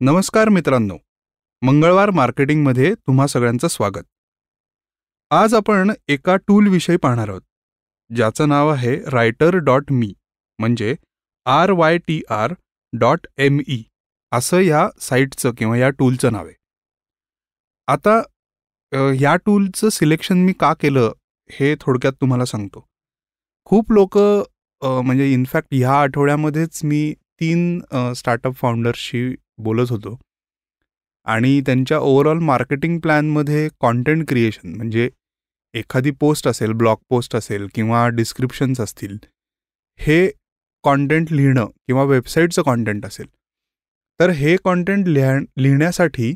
नमस्कार मित्रांनो. मंगळवार मार्केटिंगमध्ये तुम्हा सगळ्यांचं स्वागत. आज आपण एका टूलविषयी पाहणार आहोत. ज्याचं नाव आहे रायटर डॉट मी म्हणजे R Y T R dot M E असं या साईटचं किंवा या टूलचं नाव आहे. आता या टूलचं सिलेक्शन मी का केलं हे थोडक्यात तुम्हाला सांगतो. खूप लोक म्हणजे इनफॅक्ट ह्या आठवड्यामध्येच मी तीन स्टार्टअप फाउंडर्सशी बोलत होतो. आणि त्यांच्या ओव्हरऑल मार्केटिंग प्लॅनमध्ये कॉन्टेंट क्रिएशन म्हणजे एखादी पोस्ट असेल ब्लॉग पोस्ट असेल किंवा डिस्क्रिप्शन्स असतील हे कॉन्टेंट लिहिणं किंवा वेबसाईटचं कॉन्टेंट असेल. तर हे कॉन्टेंट लिहा लिहिण्यासाठी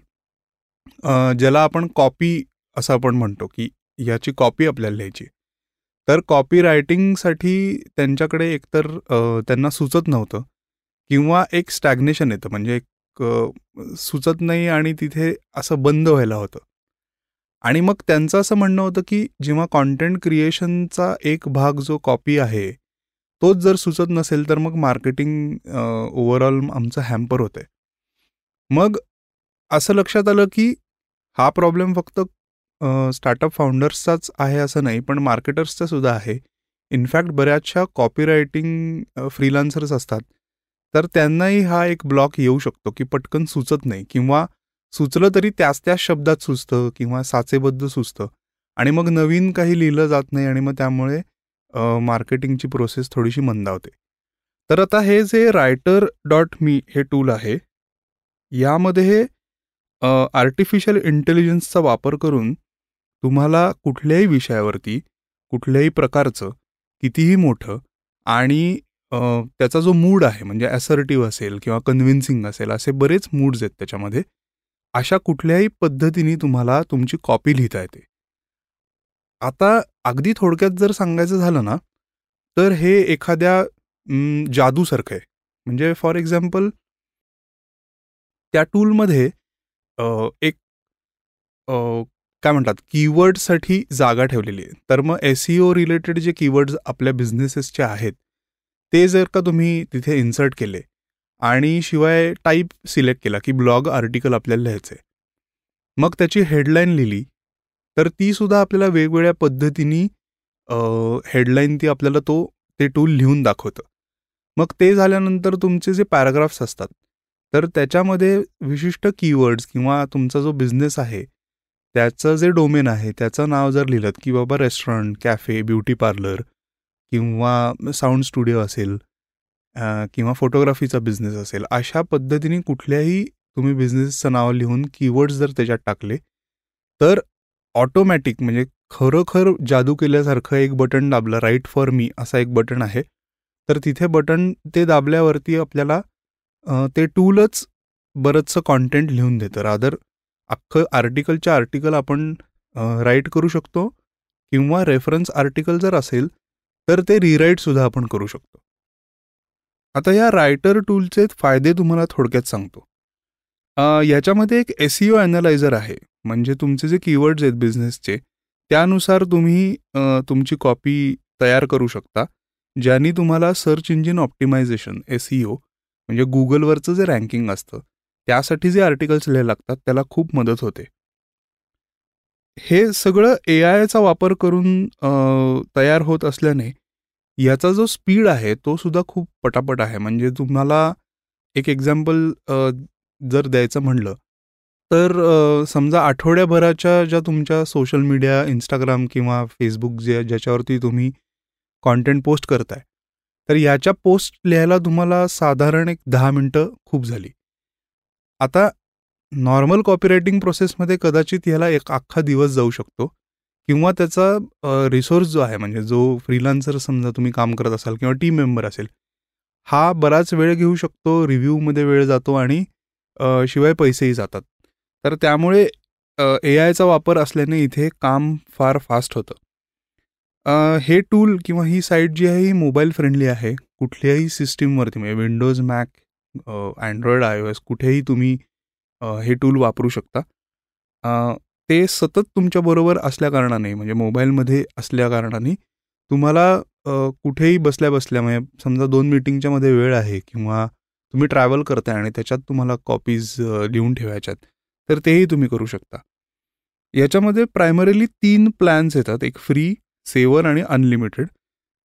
ज्याला आपण कॉपी असं आपण म्हणतो की याची कॉपी आपल्याला लिहायची. तर कॉपी रायटिंगसाठी त्यांच्याकडे एकतर त्यांना सुचत नव्हतं किंवा एक स्टॅग्नेशन येतं. म्हणजे एक सुचत नाही आणि तिथे असं बंद व्हायला होतं. आणि मग त्यांचं असं म्हणणं होतं की जेव्हा कॉन्टेंट क्रिएशनचा एक भाग जो कॉपी आहे तोच जर सुचत नसेल तर मग मार्केटिंग ओव्हरऑल आमचं हॅम्पर होतं मग असं लक्षात आलं की हा प्रॉब्लेम फक्त स्टार्टअप फाउंडर्सचाच आहे असं नाही पण मार्केटर्सचा सुद्धा आहे इनफॅक्ट बऱ्याचशा कॉपीरायटिंग फ्रीलान्सर्स असतात. तर त्यांनाही हा एक ब्लॉक येऊ शकतो की पटकन सुचत नाही किंवा सुचलं तरी त्याच त्याच शब्दात सुचतं किंवा साचेबद्ध सुचतं. आणि मग नवीन काही लिहिलं जात नाही आणि मग त्यामुळे मार्केटिंगची प्रोसेस थोडीशी मंदावते. तर आता हे जे रायटर डॉट मी हे टूल आहे यामध्ये आर्टिफिशियल इंटेलिजन्सचा वापर करून तुम्हाला कुठल्याही विषयावरती कुठल्याही प्रकारचं कितीही मोठं आणि त्याचा जो मूड आहे म्हणजे ॲसर्टिव्ह असेल किंवा कन्व्हिन्सिंग असेल असे बरेच मूड्स आहेत त्याच्यामध्ये. अशा कुठल्याही पद्धतीने तुम्हाला तुमची कॉपी लिहिता येते. आता अगदी थोडक्यात जर सांगायचं झालं ना तर हे एखाद्या जादूसारखं आहे. म्हणजे फॉर एक्झाम्पल त्या टूलमध्ये एक काय म्हणतात कीवर्डसाठी जागा ठेवलेली आहे. तर मग एस रिलेटेड जे कीवर्ड्स आपल्या बिझनेसेसचे आहेत ते जर का तुम्ही तिथे इन्सर्ट केले आणि शिवाय टाईप सिलेक्ट केला की ब्लॉग आर्टिकल आपल्याला लिहायचं आहे मग त्याची हेडलाईन लिहिली तर ती सुद्धा आपल्याला वेगवेगळ्या पद्धतीने हेडलाईन ती आपल्याला तो ते टूल लिहून दाखवतं. मग ते झाल्यानंतर तुमचे जे पॅराग्राफ्स असतात तर त्याच्यामध्ये विशिष्ट कीवर्ड्स किंवा तुमचा जो बिझनेस आहे त्याचं जे डोमेन आहे त्याचं नाव जर लिहिलं की बाबा रेस्टॉरंट कॅफे ब्युटी पार्लर किंवा साऊंड स्टुडिओ असेल किंवा फोटोग्राफीचा बिझनेस असेल अशा पद्धतीने कुठल्याही तुम्ही बिझनेसचं नाव लिहून कीवर्ड्स जर त्याच्यात टाकले तर ऑटोमॅटिक म्हणजे खरोखर जादू केल्यासारखं एक बटन दाबलं राईट फॉर मी असा एक बटन आहे तर तिथे बटन ते दाबल्यावरती आपल्याला ते टूलच बरंचसं कॉन्टेंट लिहून देतं. रादर अख्खं आर्टिकलच्या आर्टिकल आपण राईट करू शकतो किंवा रेफरन्स आर्टिकल जर असेल तर ते रिराईटसुद्धा आपण करू शकतो. आता या रायटर टूलचे फायदे तुम्हाला थोडक्यात सांगतो. याच्यामध्ये एक एस ओ ॲनालायझर आहे. म्हणजे तुमचे जे कीवर्ड्स आहेत बिझनेसचे त्यानुसार तुम्ही तुमची कॉपी तयार करू शकता ज्याने तुम्हाला search engine optimisation S O म्हणजे गुगलवरचं जे रँकिंग असतं त्यासाठी जे आर्टिकल्स लिहायला लागतात त्याला खूप मदत होते. हे सगळं ए आयचा वापर करून तयार होत असल्याने याचा जो स्पीड आहे तो सुद्धा खूप पटापट आहे. म्हणजे तुम्हाला एक एक्झाम्पल जर द्यायचं म्हणलं तर समजा आठवड्याभराच्या ज्या तुमच्या सोशल मीडिया इंस्टाग्राम किंवा फेसबुक जे ज्याच्यावरती तुम्ही कॉन्टेंट पोस्ट करताय तर याच्या पोस्ट लिहायला तुम्हाला साधारण एक दहा मिनटं खूप झाली. आता नॉर्मल कॉपीरायटिंग प्रोसेसमध्ये कदाचित ह्याला एक अख्खा दिवस जाऊ शकतो. किंवा त्याचा रिसोर्स जो आहे म्हणजे जो फ्रीलान्सर समजा तुम्ही काम करत असाल किंवा टीम मेंबर असेल हा बराच वेळ घेऊ शकतो रिव्ह्यूमध्ये वेळ जातो आणि शिवाय पैसेही जातात. तर त्यामुळे ए आयचा वापर असल्याने इथे काम फार फास्ट होतं. हे टूल किंवा ही साईट जी आहे ही मोबाईल फ्रेंडली आहे. कुठल्याही सिस्टीमवरती म्हणजे Windows Mac Android I O S कुठेही तुम्ही हे टूल वापरू शकता. ते सतत तुमच्याबरोबर असल्याकारणाने म्हणजे मोबाईलमध्ये असल्याकारणाने तुम्हाला कुठेही बसल्या बसल्या म्हणजे समजा दोन मिटिंगच्यामध्ये वेळ आहे किंवा तुम्ही ट्रॅव्हल करताय आणि त्याच्यात तुम्हाला कॉपीज लिहून ठेवायच्यात तर तेही तुम्ही करू शकता. याच्यामध्ये प्रायमरीली तीन प्लॅन्स येतात एक फ्री सेवर आणि अनलिमिटेड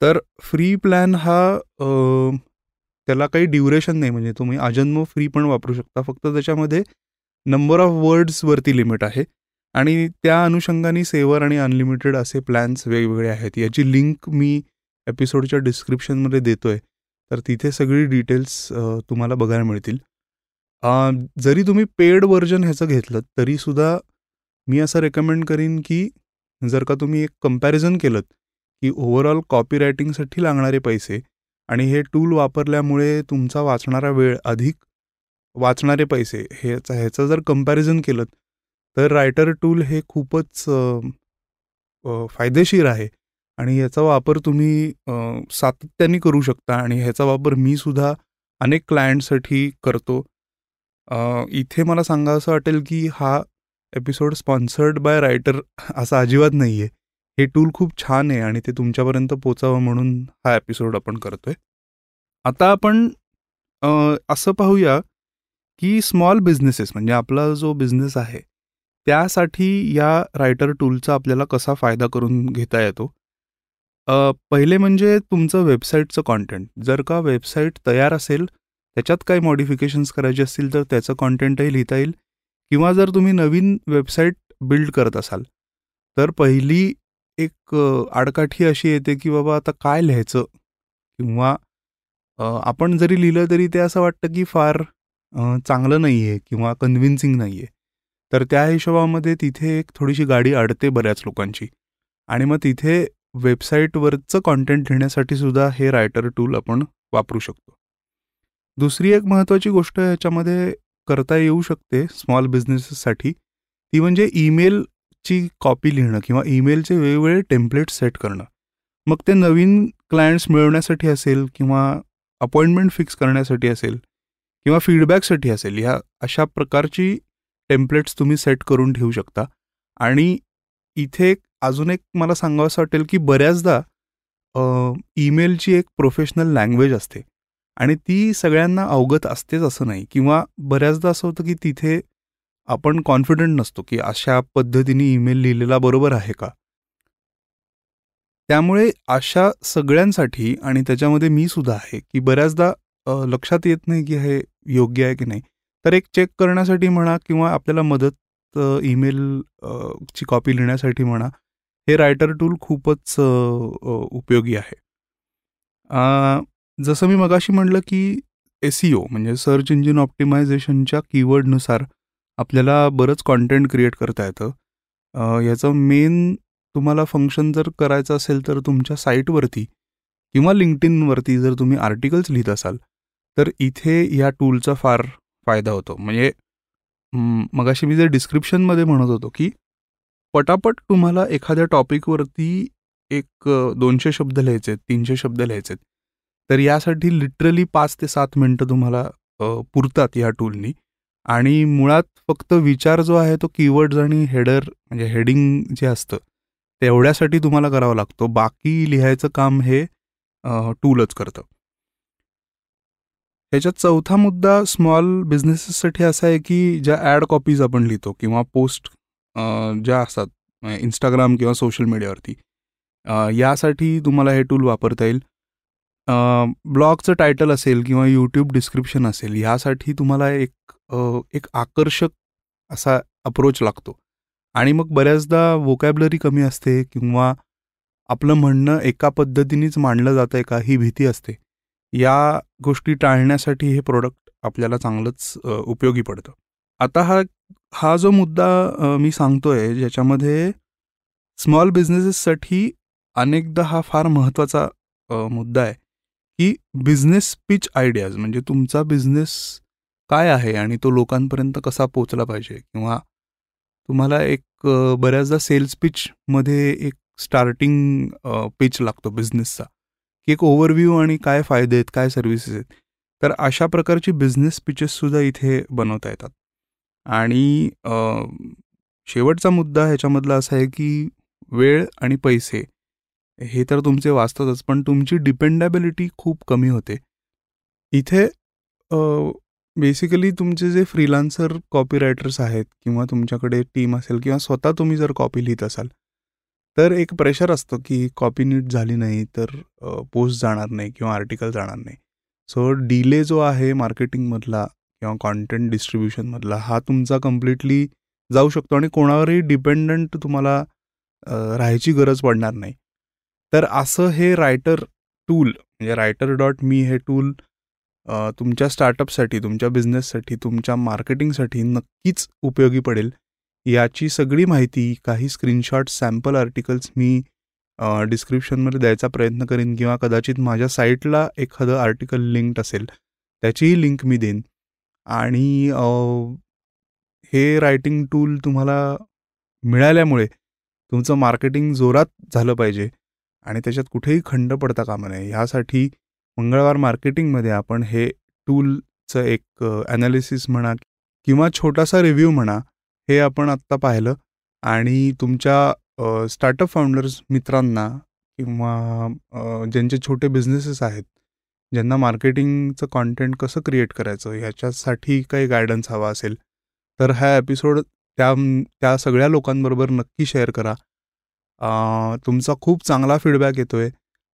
तर फ्री प्लॅन हा त्याला काही ड्युरेशन नाही म्हणजे तुम्ही अजन्म फ्री पण वापरू शकता फक्त त्याच्यामध्ये नंबर ऑफ वर्ड्सवरती लिमिट आहे. आणि त्या अनुषंगाने सेवर आणि अनलिमिटेड असे प्लॅन्स वेगवेगळे आहेत. याची लिंक मी एपिसोडच्या डिस्क्रिप्शनमध्ये देतोय. तर तिथे सगळी डिटेल्स तुम्हाला बघायला मिळतील. जरी तुम्ही पेड व्हर्जन ह्याचं घेतलं तरीसुद्धा मी असं रेकमेंड करीन की जर का तुम्ही एक कंपॅरिझन केलं की ओव्हरऑल कॉपी रायटिंगसाठी लागणारे पैसे आणि हे टूल वापरल्यामुळे तुमचा वाचणारा वेळ अधिक वाचणारे पैसे ह्याचं ह्याचं जर कंपॅरिझन केलं तर रायटर टूल हे खूपच फायदेशीर आहे. आणि याचा वापर तुम्ही सातत्याने करू शकता. आणि ह्याचा वापर मी सुद्धा अनेक क्लायंटसाठी करतो. इथे मला सांगा असं वाटेल की हा एपिसोड स्पॉन्सर्ड बाय रायटर असा अजिबात नाही आहे हे टूल खूप छान आहे आणि ते तुमच्यापर्यंत पोचावं म्हणून हा एपिसोड आपण करतोय. आता आपण असं पाहूया की स्मॉल बिझनेसेस म्हणजे आपला जो बिझनेस आहे त्यासाठी या रायटर टूलचा आपल्याला कसा फायदा करून घेता येतो? पहिले म्हणजे तुमचं वेबसाईटचं कॉन्टेंट जर का वेबसाईट तयार असेल त्याच्यात काही मॉडिफिकेशन्स करायचे असतील तर त्याचं कॉन्टेंटही लिहिता येईल. किंवा जर तुम्ही नवीन वेबसाईट बिल्ड करत असाल तर पहिली एक आडकाठी अशी येते की बाबा आता काय लिहायचं? किंवा आपण जरी लिहिलं तरी ते असं वाटतं की फार चांगलं नाही आहे किंवा कन्व्हिन्सिंग नाही आहे तर त्या हिशोबामध्ये तिथे एक थोडीशी गाडी अडते बऱ्याच लोकांची. आणि मग तिथे वेबसाईटवरचं कॉन्टेंट लिहिण्यासाठी सुद्धा हे रायटर टूल आपण वापरू शकतो. दुसरी एक महत्त्वाची गोष्ट ह्याच्यामध्ये करता येऊ शकते स्मॉल बिझनेसेससाठी ती म्हणजे ईमेलची कॉपी लिहिणं किंवा ईमेलचे वेगवेगळे टेम्पलेट सेट करणं. मग ते नवीन क्लायंट्स मिळवण्यासाठी असेल किंवा अपॉइंटमेंट फिक्स करण्यासाठी असेल किंवा फीडबॅकसाठी असेल ह्या अशा प्रकारची टेम्पलेट्स तुम्ही सेट करून ठेवू शकता. आणि इथे अजून एक मला सांगावंसं वाटेल की बऱ्याचदा ईमेलची एक प्रोफेशनल लँग्वेज असते. आणि ती सगळ्यांना अवगत असतेच असं नाही. किंवा बऱ्याचदा असं होतं की तिथे आपण कॉन्फिडंट नसतो की अशा पद्धतीने ईमेल लिहिलेला बरोबर आहे का? त्यामुळे अशा सगळ्यांसाठी आणि त्याच्यामध्ये मी सुद्धा आहे की बऱ्याचदा लक्षात येत नाही की हे योग्य आहे की नाही. तर एक चेक करण्यासाठी म्हणा किंवा आपल्याला मदत ईमेल ची कॉपी लिहिण्यासाठी म्हणा हे रायटर टूल खूपच उपयोगी आहे. जसं मी मगाशी म्हटलं की एसीओ म्हणजे सर्च इंजिन ऑप्टिमायझेशनच्या कीवर्डनुसार आपल्याला बरंच कॉन्टेंट क्रिएट करता येतं. याचं मेन तुम्हाला फंक्शन जर करायचं असेल तर तुमच्या साईटवरती किंवा लिंक्डइनवरती जर तुम्ही आर्टिकल्स लिहित असाल तर इथे या टूलचा फार फायदा होतो. म्हणजे मगाशी मी जे डिस्क्रिप्शनमध्ये म्हणत होतो की पटापट तुम्हाला एखाद्या टॉपिकवरती एक दोनशे शब्द लिहायचे आहेत तीनशे शब्द लिहायचे आहेत तर यासाठी लिटरली पाच ते सात मिनटं तुम्हाला पुरतात या टूलनी. आणि मुळात फक्त विचार जो आहे तो कीवर्ड्स आणि हेडर म्हणजे हेडिंग जे असतं तेवढ्यासाठी तुम्हाला करावं लागतो. बाकी लिहायचं काम हे टूलच करतं. ह्याच्यात चौथा मुद्दा स्मॉल बिझनेसेससाठी असा आहे की ज्या ॲड कॉपीज आपण लिहितो किंवा पोस्ट ज्या असतात म्हणजे इंस्टाग्राम किंवा सोशल मीडियावरती यासाठी तुम्हाला हे टूल वापरता येईल. ब्लॉगचं टायटल असेल किंवा यूट्यूब डिस्क्रिप्शन असेल ह्यासाठी तुम्हाला एक एक आकर्षक असा अप्रोच लागतो. आणि मग बऱ्याचदा वोकॅबलरी कमी असते किंवा आपलं म्हणणं एका पद्धतीनेच मांडलं जातं आहे का ही भीती असते. या गोष्टी टाळण्यासाठी हे प्रोडक्ट आपल्याला चांगलंच उपयोगी पडतं. आता हा हा जो मुद्दा मी सांगतोय ज्याच्यामध्ये स्मॉल बिझनेसेससाठी अनेकदा हा फार महत्त्वाचा मुद्दा आहे की बिझनेस पिच आयडियाज म्हणजे तुमचा बिझनेस काय आहे आणि तो लोकांपर्यंत कसा पोचला पाहिजे? किंवा तुम्हाला एक बऱ्याचदा सेल्स पिचमध्ये एक स्टार्टिंग पिच लागतो बिझनेसचा एक ओव्हरव्ह्यू आणि काय फायदे आहेत काय सर्व्हिसेस आहेत. तर अशा प्रकारची बिझनेस पिचेससुद्धा इथे बनवता येतात. आणि शेवटचा मुद्दा ह्याच्यामधला असा आहे की वेळ आणि पैसे हे तर तुमचे वाचतातच पण तुमची डिपेंडेबिलिटी खूप कमी होते. इथे बेसिकली तुमचे जे फ्रीलान्सर कॉपी रायटर्स आहेत किंवा तुमच्याकडे टीम असेल किंवा स्वतः तुम्ही जर कॉपी लिहित असाल तर एक प्रेशर असतं की कॉपी नीट झाली नाही तर पोस्ट जाणार नाही किंवा आर्टिकल जाणार नाही. सो डिले जो आहे मार्केटिंगमधला किंवा कॉन्टेंट डिस्ट्रीब्युशनमधला हा तुमचा कम्प्लिटली जाऊ शकतो आणि कोणावरही डिपेंडंट तुम्हाला राहायची गरज पडणार नाही. तर असं हे रायटर टूल म्हणजे रायटर डॉट मी हे टूल तुमच्या स्टार्टअपसाठी तुमच्या बिझनेससाठी तुमच्या मार्केटिंगसाठी नक्कीच उपयोगी पडेल. याची सगळी माहिती काही स्क्रीनशॉट सॅम्पल आर्टिकल्स मी डिस्क्रिप्शनमध्ये द्यायचा प्रयत्न करेन किंवा कदाचित माझ्या साईटला एखादं आर्टिकल लिंक्ड असेल त्याचीही लिंक मी देईन. आणि हे रायटिंग टूल तुम्हाला मिळाल्यामुळे तुमचं मार्केटिंग जोरात झालं पाहिजे आणि त्याच्यात कुठेही खंड पडता कामा नये. ह्यासाठी मंगळवार मार्केटिंगमध्ये आपण हे टूलचं एक ॲनालिसिस म्हणा किंवा छोटासा रिव्ह्यू म्हणा हे आपण आत्ता पाहिलं आणि तुमच्या स्टार्टअप फाउंडर्स मित्रांना किंवा ज्यांचे छोटे बिझनेसेस आहेत ज्यांना मार्केटिंगचं कॉन्टेंट कसं क्रिएट करायचं ह्याच्यासाठी काही गायडन्स हवा असेल तर हा एपिसोड त्या त्या सगळ्या लोकांबरोबर नक्की शेअर करा. तुमचा खूप चांगला फीडबॅक येतो आहे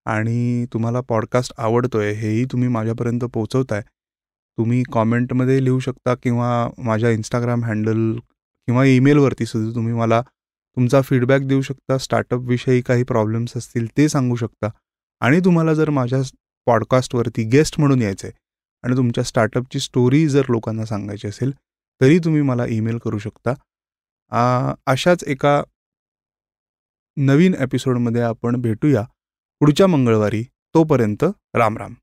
आणि तुम्हाला पॉडकास्ट आवडतो आहे हेही तुम्ही माझ्यापर्यंत पोचवताय तुम्ही कॉमेंटमध्ये लिहू शकता किंवा माझ्या इंस्टाग्राम हँडल किंवा ईमेलवरती सुद्धा तुम्ही मला तुमचा फीडबॅक देऊ शकता. स्टार्टअपविषयी काही प्रॉब्लेम्स असतील ते सांगू शकता. आणि तुम्हाला जर माझ्या पॉडकास्टवरती गेस्ट म्हणून यायचं आहे आणि तुमच्या स्टार्टअपची स्टोरी जर लोकांना सांगायची असेल तरी तुम्ही मला ईमेल करू शकता. अशाच एका नवीन एपिसोडमध्ये आपण भेटूया पुढच्या मंगळवारी. तोपर्यंत राम राम.